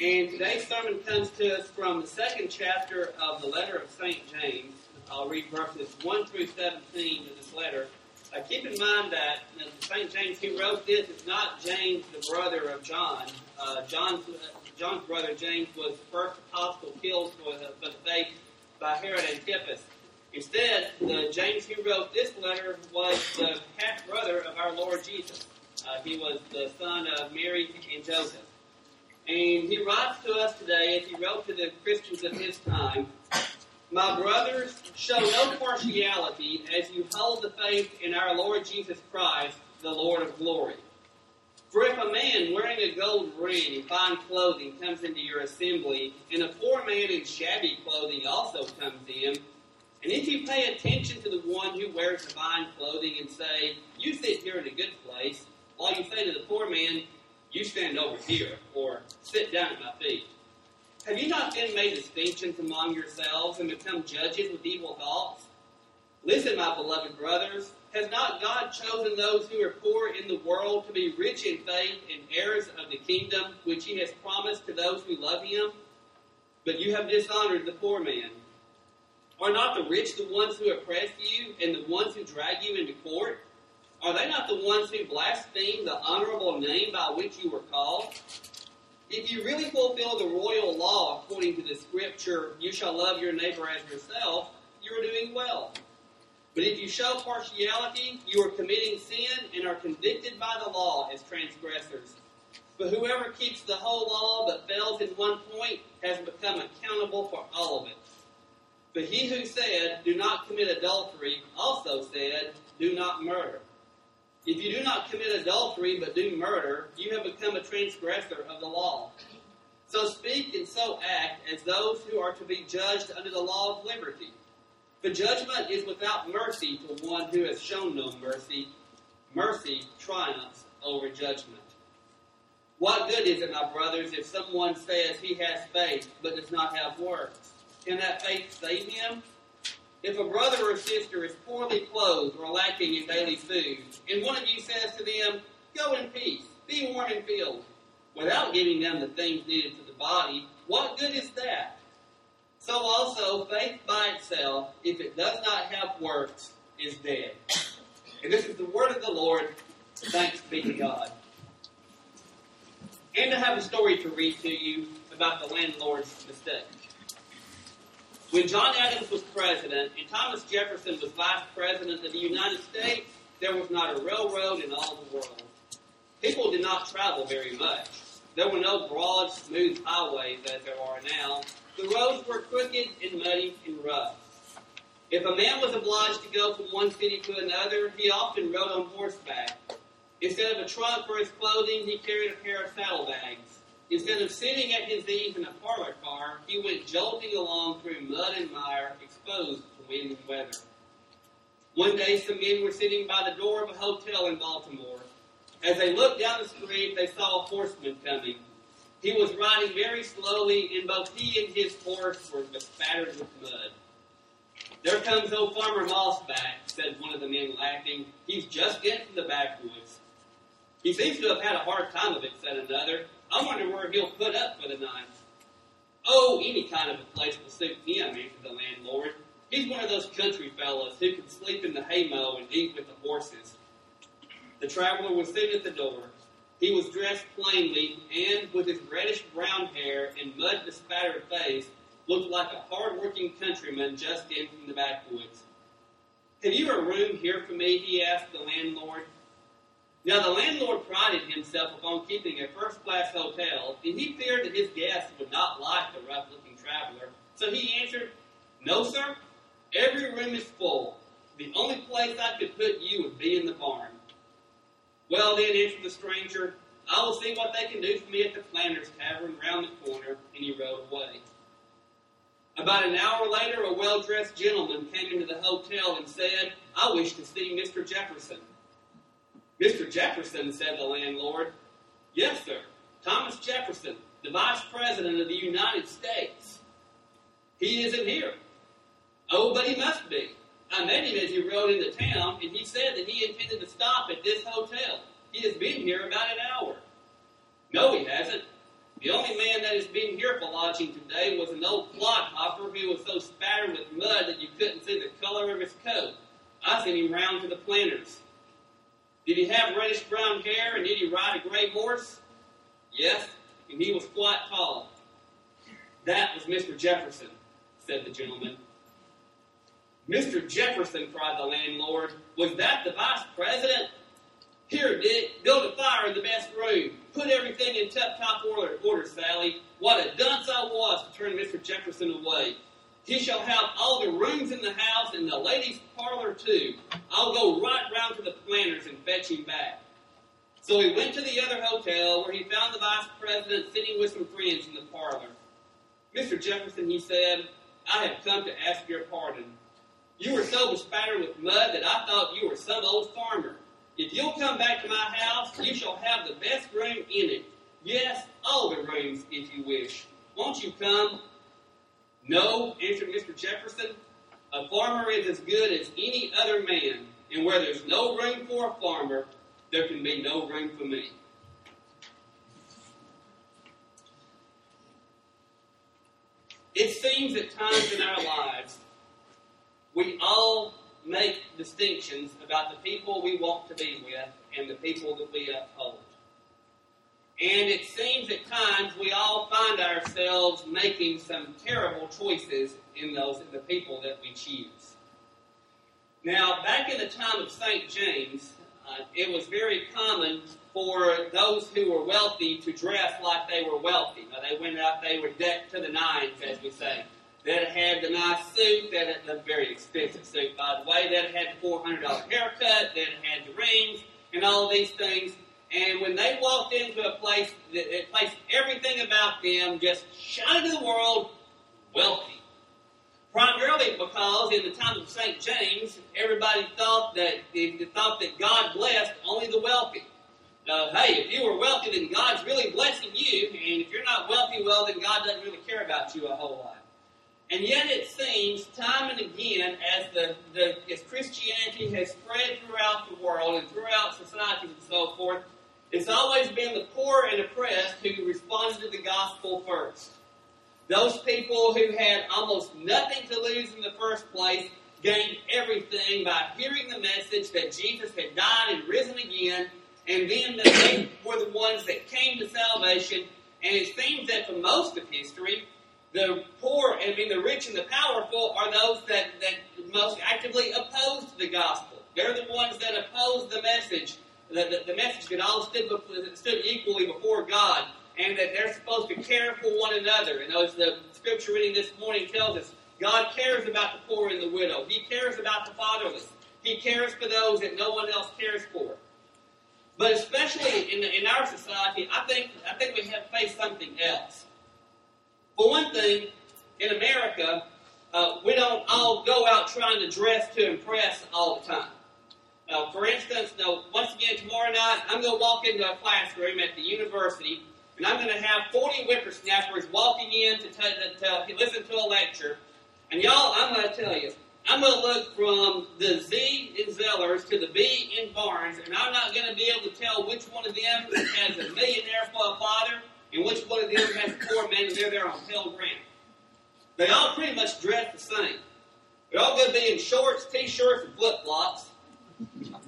And today's sermon comes to us from the second chapter of the letter of St. James. I'll read verses 1 through 17 of this letter. Uh, keep in mind that uh, St. James, who wrote this, is not James, the brother of John. Uh, John's, John's brother James was the first apostle killed for the, for the faith by Herod Antipas. Instead, the James who wrote this letter was the half brother of our Lord Jesus. Uh, he was the son of Mary and Joseph. And he writes to us today, as he wrote to the Christians of his time, My brothers, show no partiality as you hold the faith in our Lord Jesus Christ, the Lord of glory. For if a man wearing a gold ring and fine clothing comes into your assembly, and a poor man in shabby clothing also comes in, and if you pay attention to the one who wears the fine clothing and say, You sit here in a good place, while you say to the poor man, You stand over here, or sit down at my feet. Have you not then made distinctions among yourselves and become judges with evil thoughts? Listen, my beloved brothers, has not God chosen those who are poor in the world to be rich in faith and heirs of the kingdom which he has promised to those who love him? But you have dishonored the poor man. Are not the rich the ones who oppress you and the ones who drag you into court? Are they not the ones who blaspheme the honorable name by which you were called? If you really fulfill the royal law according to the scripture, you shall love your neighbor as yourself, you are doing well. But if you show partiality, you are committing sin and are convicted by the law as transgressors. But whoever keeps the whole law but fails in one point has become accountable for all of it. But he who said, Do not commit adultery, also said, Do not murder. If you do not commit adultery but do murder, you have become a transgressor of the law. So speak and so act as those who are to be judged under the law of liberty. The judgment is without mercy to one who has shown no mercy. Mercy triumphs over judgment. What good is it, my brothers, if someone says he has faith but does not have works? Can that faith save him? If a brother or sister is poorly clothed or lacking in daily food, and one of you says to them, Go in peace, be warm and filled, without giving them the things needed for the body, what good is that? So also, faith by itself, if it does not have works, is dead. And this is the word of the Lord. Thanks be to God. And I have a story to read to you about the landlord's mistake. When John Adams was president and Thomas Jefferson was vice president of the United States, there was not a railroad in all the world. People did not travel very much. There were no broad, smooth highways as there are now. The roads were crooked and muddy and rough. If a man was obliged to go from one city to another, he often rode on horseback. Instead of a trunk for his clothing, he carried a pair of saddlebags. Instead of sitting at his ease in a parlor car, he went jolting along through mud and mire, exposed to wind and weather. One day, some men were sitting by the door of a hotel in Baltimore. As they looked down the street, they saw a horseman coming. He was riding very slowly, and both he and his horse were bespattered with mud. There comes old Farmer Mossback, said one of the men, laughing. He's just getting from the backwoods. He seems to have had a hard time of it, said another. I wonder where he'll put up for the night. Oh, any kind of a place will suit me. him, answered the landlord. He's one of those country fellows who can sleep in the haymow and eat with the horses. The traveler was sitting at the door. He was dressed plainly, and with his reddish brown hair and mud bespattered face, looked like a hard-working countryman just in from the backwoods. Have you a room here for me? he asked the landlord. Now, the landlord prided himself upon keeping a first class hotel, and he feared that his guests would not like the rough looking traveler. So he answered, No, sir. Every room is full. The only place I could put you would be in the barn. Well, then, answered the stranger, I will see what they can do for me at the Planters Tavern round the corner, and he rode away. About an hour later, a well dressed gentleman came into the hotel and said, I wish to see Mr. Jefferson. Mr. Jefferson, said the landlord. Yes, sir. Thomas Jefferson, the Vice President of the United States. He isn't here. Oh, but he must be. I met him as he rode into town, and he said that he intended to stop at this hotel. He has been here about an hour. No, he hasn't. The only man that has been here for lodging today was an old clodhopper who was so spattered with mud that you couldn't see the color of his coat. I sent him round to the planters. Did he have reddish brown hair and did he ride a gray horse? Yes, and he was quite tall. That was Mr. Jefferson, said the gentleman. Mr. Jefferson, cried the landlord, was that the vice president? Here, Dick, build a fire in the best room. Put everything in tip-top order, order, Sally. What a dunce I was to turn Mr. Jefferson away. He shall have all the rooms in the house and the ladies' parlor too. I'll go right round to the planters and fetch him back. So he went to the other hotel where he found the vice president sitting with some friends in the parlor. Mr. Jefferson, he said, I have come to ask your pardon. You were so bespattered with mud that I thought you were some old farmer. If you'll come back to my house, you shall have the best room in it. Yes, all the rooms, if you wish. Won't you come? No, answered Mr. Jefferson. A farmer is as good as any other man, and where there's no room for a farmer, there can be no room for me. It seems at times in our lives we all make distinctions about the people we want to be with and the people that we uphold. And it seems at times we all find ourselves making some terrible choices in those in the people that we choose. Now, back in the time of St. James, uh, it was very common for those who were wealthy to dress like they were wealthy. Now, they went out, they were decked to the nines, as we say that had the nice suit, that had the very expensive suit, by the way, that had the $400 haircut, that had the rings, and all these things. And when they walked into a place that it placed everything about them just shouted to the world, wealthy. Primarily because in the time of St. James, everybody thought that they thought that God blessed only the wealthy. Uh, hey, if you were wealthy, then God's really blessing you, and if you're not wealthy, well, then God doesn't really care about you a whole lot. And yet it seems time and again as the, the as Christianity has spread throughout the world and throughout societies and so forth, it's always been the poor and oppressed who responded to the gospel first. Those people who had almost nothing to lose in the first place gained everything by hearing the message that Jesus had died and risen again, and then they were the ones that came to salvation. And it seems that for most of history, the poor, I mean the rich and the powerful, are those that, that most actively oppose the gospel. They're the ones that oppose the message, the, the, the message that all stood, stood equally before God, and that they're supposed to care for one another. And as the scripture reading this morning tells us, God cares about the poor and the widow. He cares about the fatherless. He cares for those that no one else cares for. But especially in, in our society, I think I think we have faced something else. For one thing, in America, uh, we don't all go out trying to dress to impress all the time. Uh, for instance, now, once again, tomorrow night, I'm going to walk into a classroom at the university, and I'm going to have 40 whippersnappers walking in to, t- to, to listen to a lecture. And y'all, I'm going to tell you, I'm going to look from the Z in Zellers to the B in Barnes, and I'm not going to be able to tell which one of them has a millionaire for a father and which one of them has a poor man and they're there on Pell Grant. They all pretty much dress the same. They're all going to be in shorts, t-shirts, and flip-flops.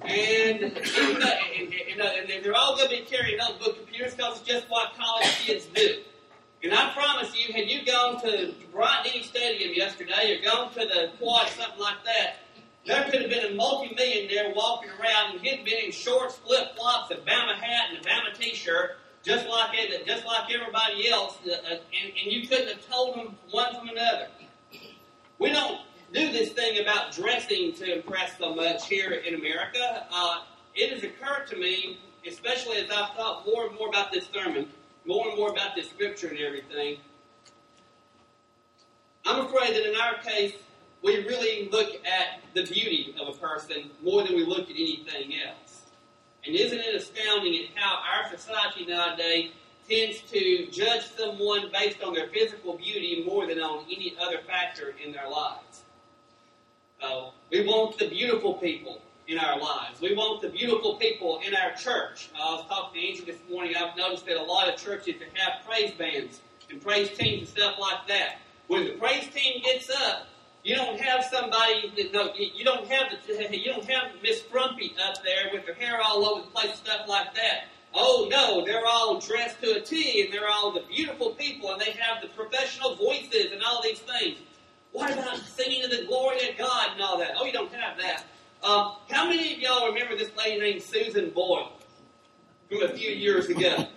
And, and, they're all going to be carrying notebook computers because it's just what college kids do. And I promise you, had you gone to Bryant Denny Stadium yesterday or gone to the quad, something like that, there could have been a multi-millionaire walking around and he'd been in shorts, flip-flops, a Bama hat, and a Bama t-shirt, just like it, just like everybody else, uh, uh, and, and you couldn't have told them one from another. We don't do this thing about dressing to impress so much here in America. Uh, it has occurred to me, especially as I've thought more and more about this sermon, more and more about this scripture and everything. I'm afraid that in our case, we really look at the beauty of a person more than we look at anything else. And isn't it astounding at how our society nowadays tends to judge someone based on their physical beauty more than on any other factor in their lives? Uh, we want the beautiful people in our lives. We want the beautiful people in our church. I was talking to Angie this morning. I've noticed that a lot of churches that have praise bands and praise teams and stuff like that. When the praise team gets up, you don't have somebody that no, you don't have the, you don't have Miss Frumpy up there with her hair all over the place and stuff like that. Oh no, they're all dressed to a T and they're all the beautiful people and they have the professional voices and all these things. What about singing to the glory of God and all that? Oh, you don't have that. Um, how many of y'all remember this lady named Susan Boyle from a few years ago?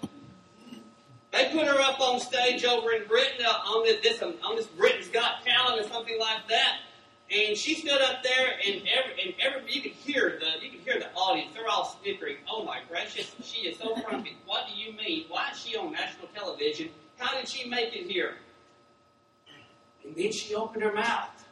They put her up on stage over in Britain uh, on this on this Britain's Got Talent or something like that, and she stood up there, and every and every you could hear the you could hear the audience. They're all snickering. Oh my gracious, she is so frumpy. What do you mean? Why is she on national television? How did she make it here? And then she opened her mouth,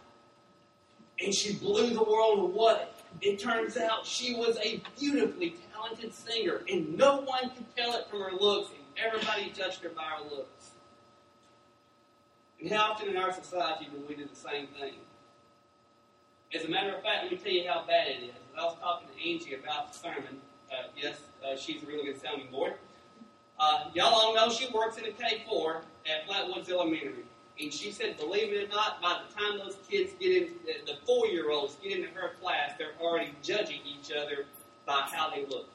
and she blew the world away. It turns out she was a beautifully talented singer, and no one could tell it from her looks and Everybody judged her by her looks. And how often in our society do we do the same thing? As a matter of fact, let me tell you how bad it is. I was talking to Angie about the sermon. Uh, yes, uh, she's a really good sounding board. Uh, y'all all know she works in a K4 at Flatwoods Elementary. And she said, believe it or not, by the time those kids get in, the four year olds get into her class, they're already judging each other by how they look.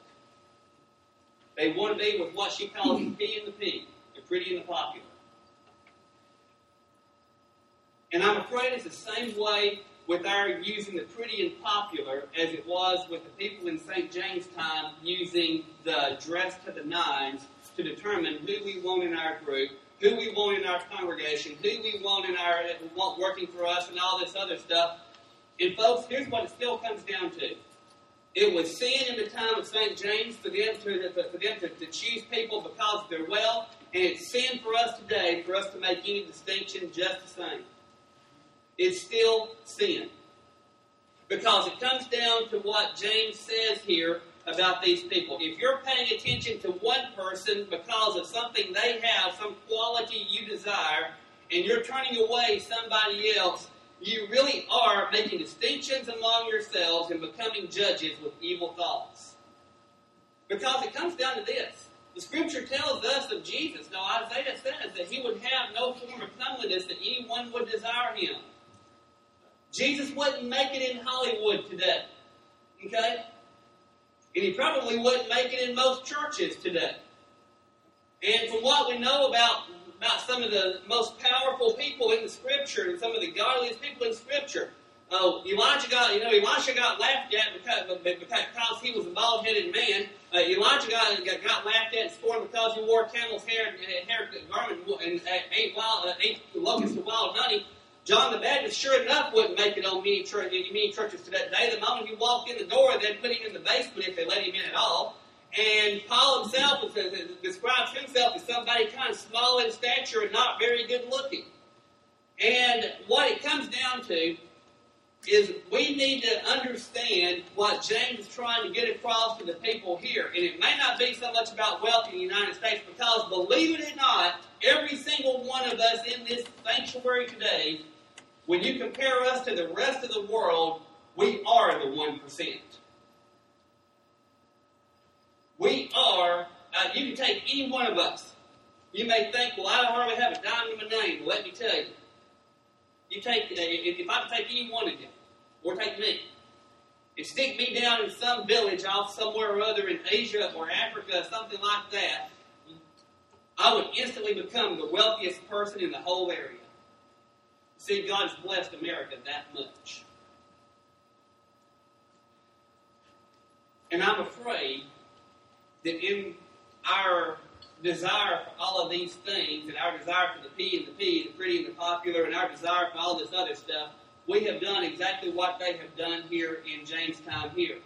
They want to be with what she calls the P and the P, the pretty and the popular. And I'm afraid it's the same way with our using the pretty and popular as it was with the people in St. James' time using the dress to the nines to determine who we want in our group, who we want in our congregation, who we want in our want working for us, and all this other stuff. And folks, here's what it still comes down to. It was sin in the time of St. James for them, to, for them to, to choose people because of their wealth, and it's sin for us today for us to make any distinction just the same. It's still sin. Because it comes down to what James says here about these people. If you're paying attention to one person because of something they have, some quality you desire, and you're turning away somebody else, you really are making distinctions among yourselves and becoming judges with evil thoughts. Because it comes down to this. The scripture tells us of Jesus. Now, Isaiah says that he would have no form of comeliness that anyone would desire him. Jesus wouldn't make it in Hollywood today. Okay? And he probably wouldn't make it in most churches today. And from what we know about about some of the most powerful people in the Scripture and some of the godliest people in Scripture. Uh, Elijah got, you know, Elisha got laughed at because, because he was a bald-headed man. Uh, Elijah got, got, got laughed at and scorned because he wore camel's hair, and hair garment and ate, wild, uh, ate locusts of wild honey. John the Baptist, sure enough, wouldn't make it on many, church, many churches today. The moment he walked in the door, they'd put him in the basement if they let him in at all. And Paul himself describes himself as somebody kind of small in stature and not very good looking. And what it comes down to is we need to understand what James is trying to get across to the people here. And it may not be so much about wealth in the United States because, believe it or not, every single one of us in this sanctuary today, when you compare us to the rest of the world, we are the 1%. We are, uh, you can take any one of us. You may think, well, I don't hardly have a dime in my name. Let me tell you. You take, uh, if I take any one of you, or take me, and stick me down in some village off somewhere or other in Asia or Africa, something like that, I would instantly become the wealthiest person in the whole area. See, God's blessed America that much. And I'm afraid that in our desire for all of these things, and our desire for the P and the P, the pretty and the popular, and our desire for all this other stuff, we have done exactly what they have done here in James' time here.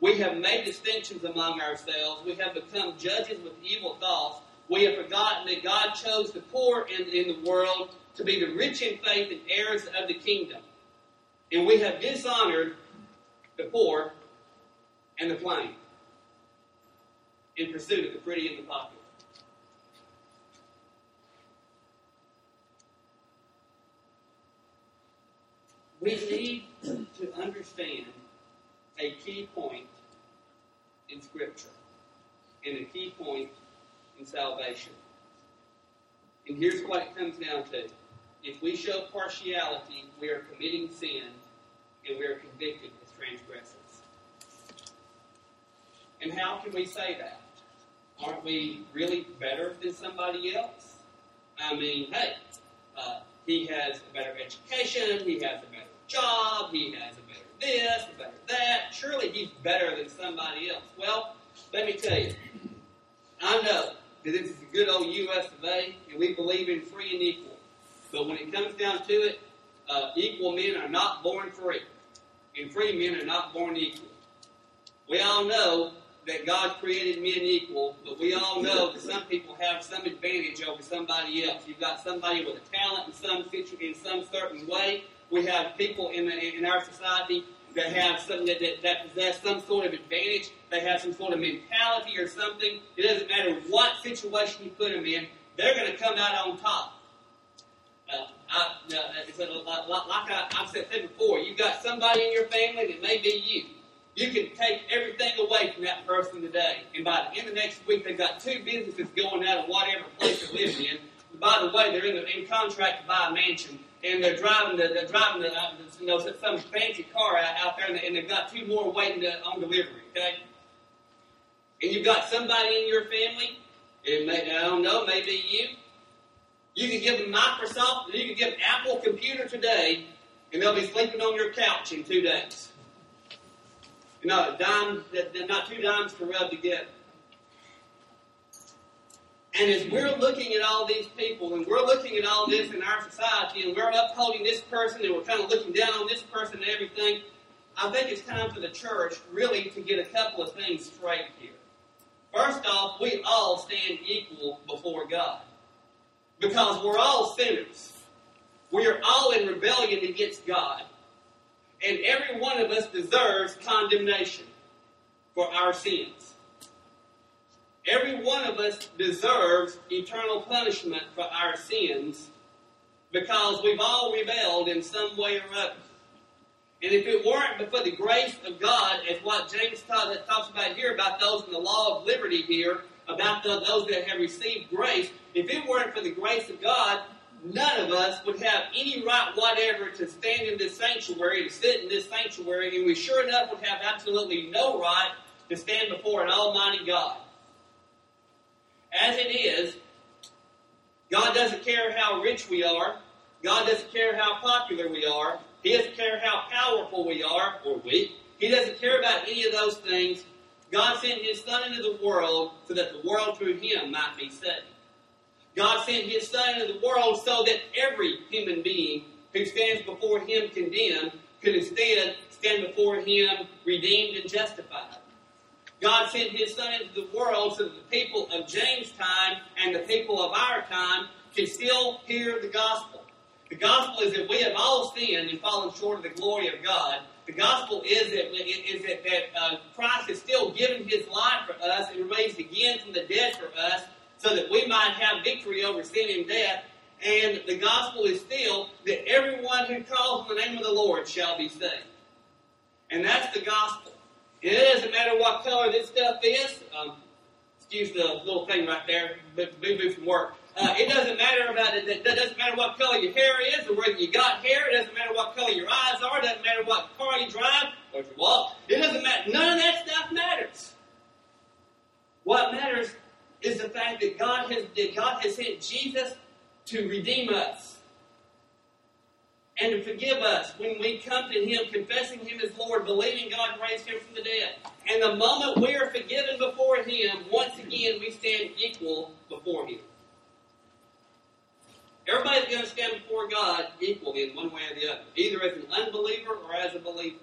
We have made distinctions among ourselves. We have become judges with evil thoughts. We have forgotten that God chose the poor in, in the world to be the rich in faith and heirs of the kingdom. And we have dishonored the poor and the plain in pursuit of the pretty and the popular. We need to understand a key point in Scripture and a key point in salvation. And here's what it comes down to. If we show partiality, we are committing sin and we are convicted as transgressors. And how can we say that? Aren't we really better than somebody else? I mean, hey, uh, he has a better education, he has a better job, he has a better this, a better that. Surely he's better than somebody else. Well, let me tell you, that this is a good old U.S. of A, and we believe in free and equal. But when it comes down to it, uh, equal men are not born free, and free men are not born equal. We all know that God created men equal, but we all know that some people have some advantage over somebody else. You've got somebody with a talent in some situ- in some certain way. We have people in the, in our society that have something that, that, that possess some sort of advantage. They have some sort of mentality or something. It doesn't matter what situation you put them in; they're going to come out on top. Uh, I, uh, like, I, I've said before, you've got somebody in your family that may be you you can take everything away from that person today. And by the end of next week, they've got two businesses going out of whatever place they're living in. By the way, they're in, the, in contract to buy a mansion, and they're driving the, they're driving the, uh, you know, some fancy car out, out there, and, they, and they've got two more waiting to, on delivery. Okay, and you've got somebody in your family. It may, I don't know, maybe you. You can give them Microsoft, you can give Apple computer today, and they'll be sleeping on your couch in two days. Not a dime, not two dimes to rub together. And as we're looking at all these people, and we're looking at all this in our society, and we're upholding this person, and we're kind of looking down on this person and everything, I think it's time for the church really to get a couple of things straight here. First off, we all stand equal before God. Because we're all sinners. We are all in rebellion against God. And every one of us deserves condemnation for our sins. Every one of us deserves eternal punishment for our sins because we've all rebelled in some way or other. And if it weren't for the grace of God, as what James talks about here about those in the law of liberty here, about the, those that have received grace, if it weren't for the grace of God, none of us would have any right whatever to stand in this sanctuary, to sit in this sanctuary, and we sure enough would have absolutely no right to stand before an almighty God. As it is, God doesn't care how rich we are. God doesn't care how popular we are. He doesn't care how powerful we are or weak. He doesn't care about any of those things. God sent His Son into the world so that the world through Him might be saved. God sent His Son into the world so that every human being who stands before Him condemned could instead stand before Him redeemed and justified. God sent His Son into the world so that the people of James' time and the people of our time can still hear the gospel. The gospel is that we have all sinned and fallen short of the glory of God. The gospel is that, is that, that uh, Christ has still given His life for us and raised again from the dead for us so that we might have victory over sin and death. And the gospel is still that everyone who calls on the name of the Lord shall be saved. And that's the gospel. It doesn't matter what color this stuff is. Um, excuse the little thing right there, boo boo from work. Uh, it doesn't matter about it. It doesn't matter what color your hair is or whether you got hair. It doesn't matter what color your eyes are. It doesn't matter what car you drive or if you walk. It doesn't matter. None of that stuff matters. What matters is the fact that God has, that God has sent Jesus to redeem us and to forgive us when we come to Him, confessing Him as Lord, believing God raised Him from the dead. And the moment we are forgiven before Him, once again we stand equal before Him. Everybody's going to stand before God equally in one way or the other, either as an unbeliever or as a believer.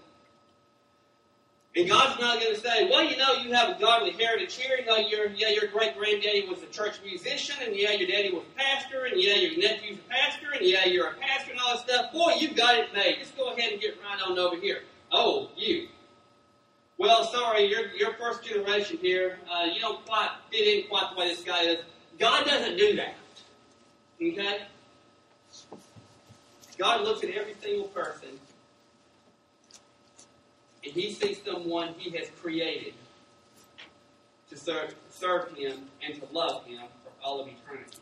And God's not going to say, well, you know, you have a godly heritage here. You know, your, yeah, your great granddaddy was a church musician, and yeah, your daddy was a pastor, and yeah, your nephew's a pastor, and yeah, you're a pastor and all that stuff. Boy, you've got it made. Just go ahead and get right on over here. Oh, you. Well, sorry, you're, you're first generation here. Uh, you don't quite fit in quite the way this guy is. God doesn't do that. Okay? God looks at every single person and he sees someone he has created to serve, serve him and to love him for all of eternity.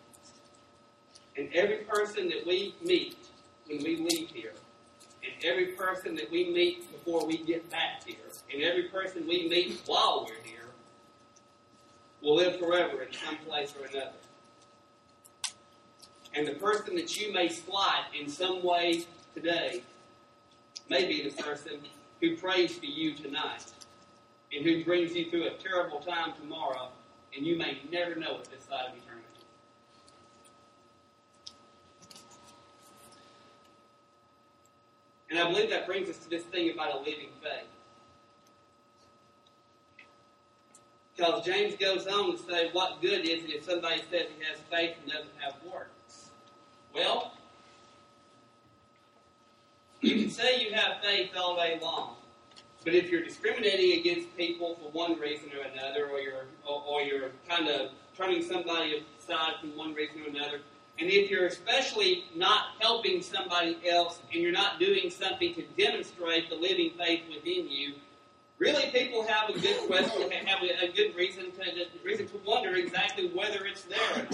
And every person that we meet when we leave here, and every person that we meet before we get back here, and every person we meet while we're here, will live forever in some place or another. And the person that you may slight in some way today may be the person who prays for you tonight and who brings you through a terrible time tomorrow, and you may never know it this side of eternity. And I believe that brings us to this thing about a living faith. Because James goes on to say, what good is it if somebody says he has faith and doesn't have works? Well, you can say you have faith all day long, but if you're discriminating against people for one reason or another, or you're or, or you're kind of turning somebody aside from one reason or another, and if you're especially not helping somebody else and you're not doing something to demonstrate the living faith within you, really people have a good question, have a, good reason to reason to wonder exactly whether it's there.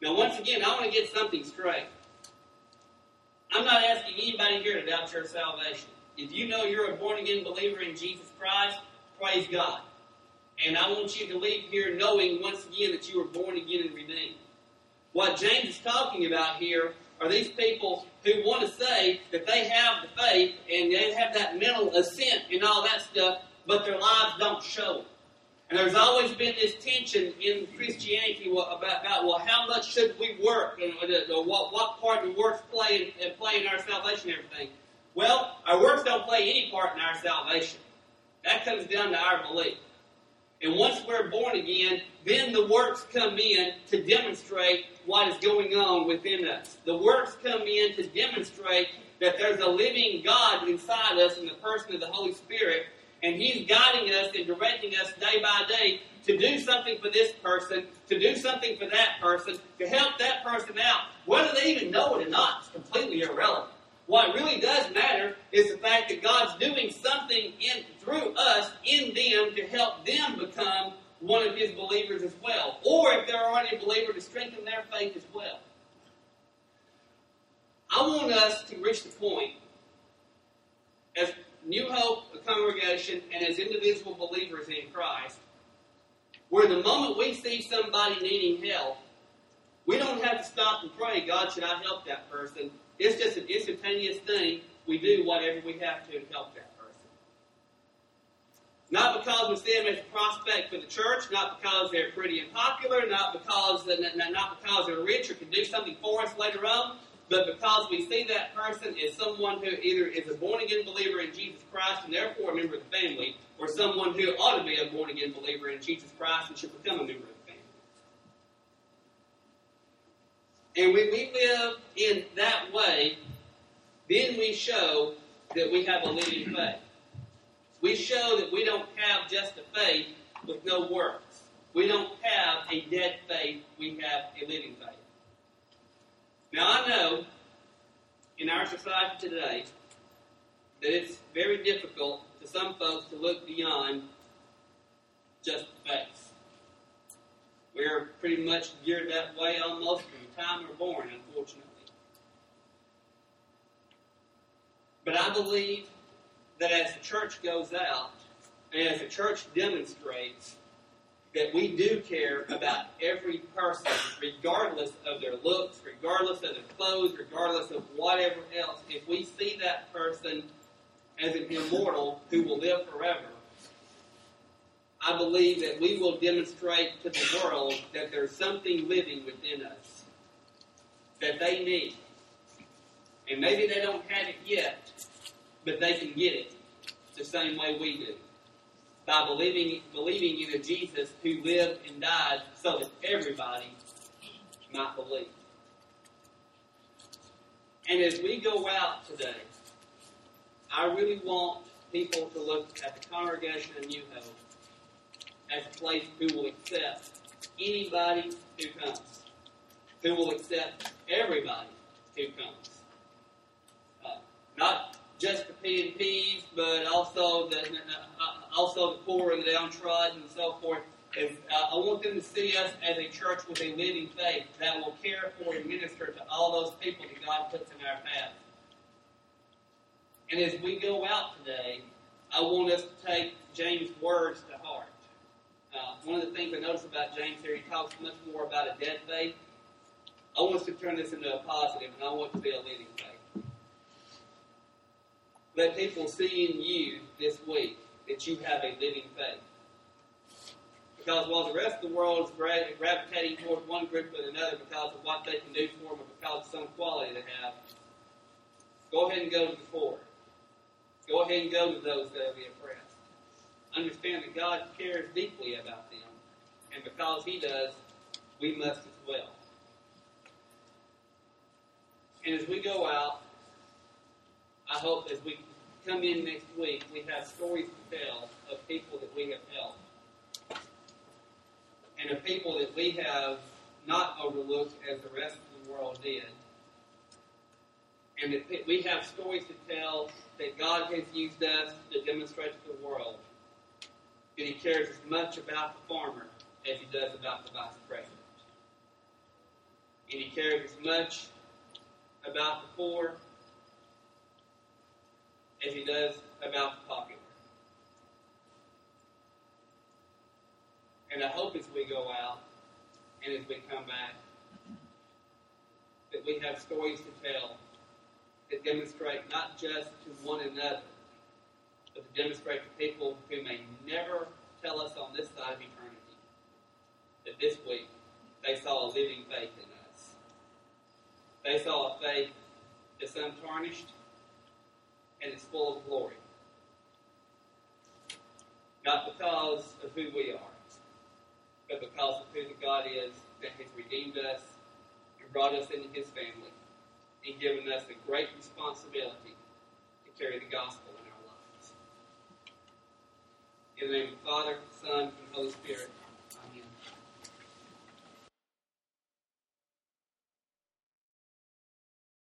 Now, once again, I want to get something straight. I'm not asking anybody here to doubt your salvation. If you know you're a born again believer in Jesus Christ, praise God. And I want you to leave here knowing once again that you were born again and redeemed. What James is talking about here are these people who want to say that they have the faith and they have that mental assent and all that stuff, but their lives don't show it. And there's always been this tension in Christianity about, about well, how much should we work, and what, what part do works play in, play in our salvation and everything. Well, our works don't play any part in our salvation. That comes down to our belief. And once we're born again, then the works come in to demonstrate what is going on within us. The works come in to demonstrate that there's a living God inside us in the person of the Holy Spirit, and He's guiding us and directing us day by day to do something for this person, to do something for that person, to help that person out. Whether they even know it or not is completely irrelevant. What really does matter is the fact that God's doing something in, through us in them to help them become one of His believers as well. Or if they're already a believer, to strengthen their faith as well. I want us to reach the point as New Hope, a congregation, and as individual believers in Christ, where the moment we see somebody needing help, we don't have to stop and pray, God, should I help that person? It's just an instantaneous thing. We do whatever we have to to help that person. Not because we see them as a prospect for the church, not because they're pretty and popular, not because not because they're rich or can do something for us later on, but because we see that person as someone who either is a born again believer in Jesus Christ and therefore a member of the family, or someone who ought to be a born again believer in Jesus Christ and should become a member of the family. And when we live in that way, then we show that we have a living faith. We show that we don't have just a faith with no works. We don't have a dead faith, we have a living faith. Now I know in our society today that it's very difficult to some folks to look beyond just the face. We're pretty much geared that way almost from the time we're born, unfortunately. But I believe that as the church goes out, and as the church demonstrates, that we do care about every person, regardless of their looks, regardless of their clothes, regardless of whatever else. If we see that person as an immortal who will live forever, I believe that we will demonstrate to the world that there's something living within us that they need. And maybe they don't have it yet, but they can get it the same way we do. By believing, believing in a Jesus who lived and died so that everybody might believe. And as we go out today, I really want people to look at the congregation of New Hope as a place who will accept anybody who comes, who will accept everybody who comes. Uh, not just the PNPs, but also the also the poor and the downtrodden and so forth. Is, uh, I want them to see us as a church with a living faith that will care for and minister to all those people that God puts in our path. And as we go out today, I want us to take James' words to heart. Uh, one of the things I notice about James here, he talks much more about a dead faith. I want us to turn this into a positive, and I want to be a living faith. Let people see in you this week that you have a living faith. Because while the rest of the world is gravitating toward one group or another because of what they can do for them or because of some quality they have, go ahead and go to the poor. Go ahead and go to those that are the oppressed. Understand that God cares deeply about them. And because He does, we must as well. And as we go out, I hope as we come in next week, we have stories to tell of people that we have helped and of people that we have not overlooked as the rest of the world did. And that we have stories to tell that God has used us to demonstrate to the world that He cares as much about the farmer as He does about the vice president. And He cares as much about the poor as He does about the popular. And I hope as we go out and as we come back, that we have stories to tell that demonstrate not just to one another, but to demonstrate to people who may never tell us on this side of eternity that this week they saw a living faith in us. They saw a faith that's untarnished and it's full of glory. Not because of who we are, but because of who the God is that has redeemed us and brought us into his family and given us the great responsibility to carry the gospel in our lives. In the name of the Father, Son, and Holy Spirit.